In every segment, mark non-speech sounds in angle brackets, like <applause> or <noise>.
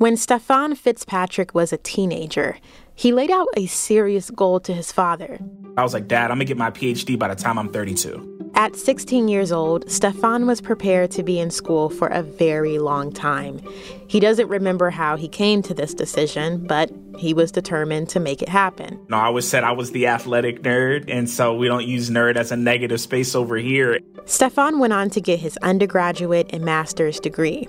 When Stephon Fitzpatrick was a teenager, he laid out a serious goal to his father. I was like, Dad, I'm gonna get my PhD by the time I'm 32. At 16 years old, Stephon was prepared to be in school for a very long time. He doesn't remember how he came to this decision, but he was determined to make it happen. No, I always said I was the athletic nerd, and so we don't use nerd as a negative space over here. Stephon went on to get his undergraduate and master's degree.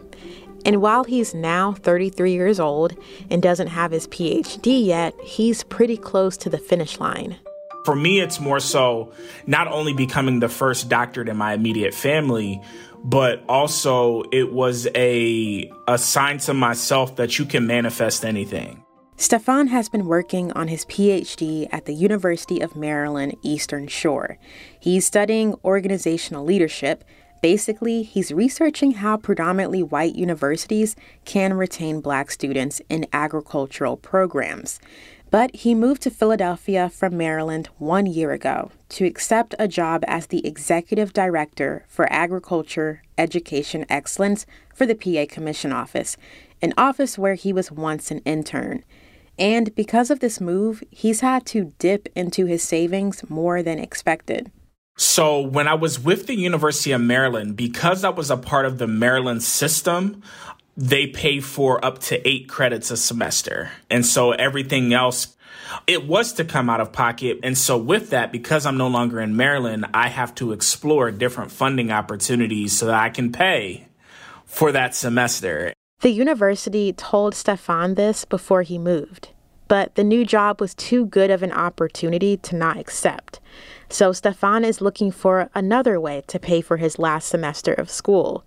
And while he's now 33 years old and doesn't have his PhD yet, he's pretty close to the finish line. For me, it's more so not only becoming the first doctorate in my immediate family, but also it was a, a sign to myself that you can manifest anything. Stephon has been working on his PhD at the University of Maryland Eastern Shore. He's studying organizational leadership Basically, he's researching how predominantly white universities can retain black students in agricultural programs. But he moved to Philadelphia from Maryland one year ago to accept a job as the executive director for agriculture education excellence for the PA Commission Office, an office where he was once an intern. And because of this move, he's had to dip into his savings more than expected. So when I was with the University of Maryland, because I was a part of the Maryland system, they pay for up to eight credits a semester. And so everything else, it was to come out of pocket. And so with that, because I'm no longer in Maryland, I have to explore different funding opportunities so that I can pay for that semester. The university told Stephon this before he moved, but the new job was too good of an opportunity to not accept. So Stephon is looking for another way to pay for his last semester of school.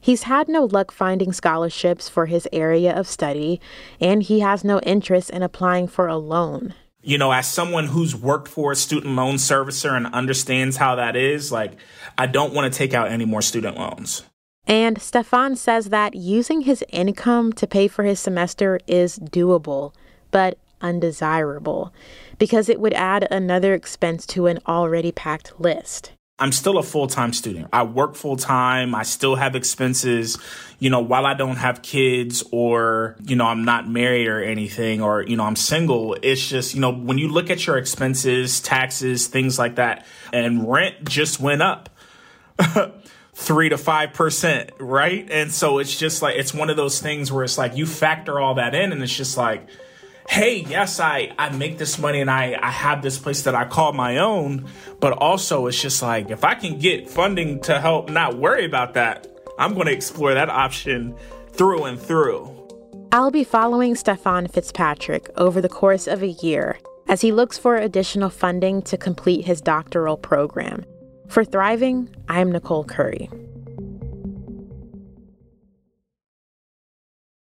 He's had no luck finding scholarships for his area of study, and he has no interest in applying for a loan. You know, as someone who's worked for a student loan servicer and understands how that is, like, I don't want to take out any more student loans. And Stephon says that using his income to pay for his semester is doable, but undesirable because it would add another expense to an already packed list. I'm still a full time student. I work full time. I still have expenses. You know, while I don't have kids or, you know, I'm not married or anything or, you know, I'm single, it's just, you know, when you look at your expenses, taxes, things like that, and rent just went up. <laughs> Three to five percent, right? And so it's just like, it's one of those things where it's like you factor all that in and it's just like, hey, yes, I, I make this money and I, I have this place that I call my own. But also, it's just like, if I can get funding to help not worry about that, I'm going to explore that option through and through. I'll be following Stephon Fitzpatrick over the course of a year as he looks for additional funding to complete his doctoral program. For Thriving, I'm Nicole Curry.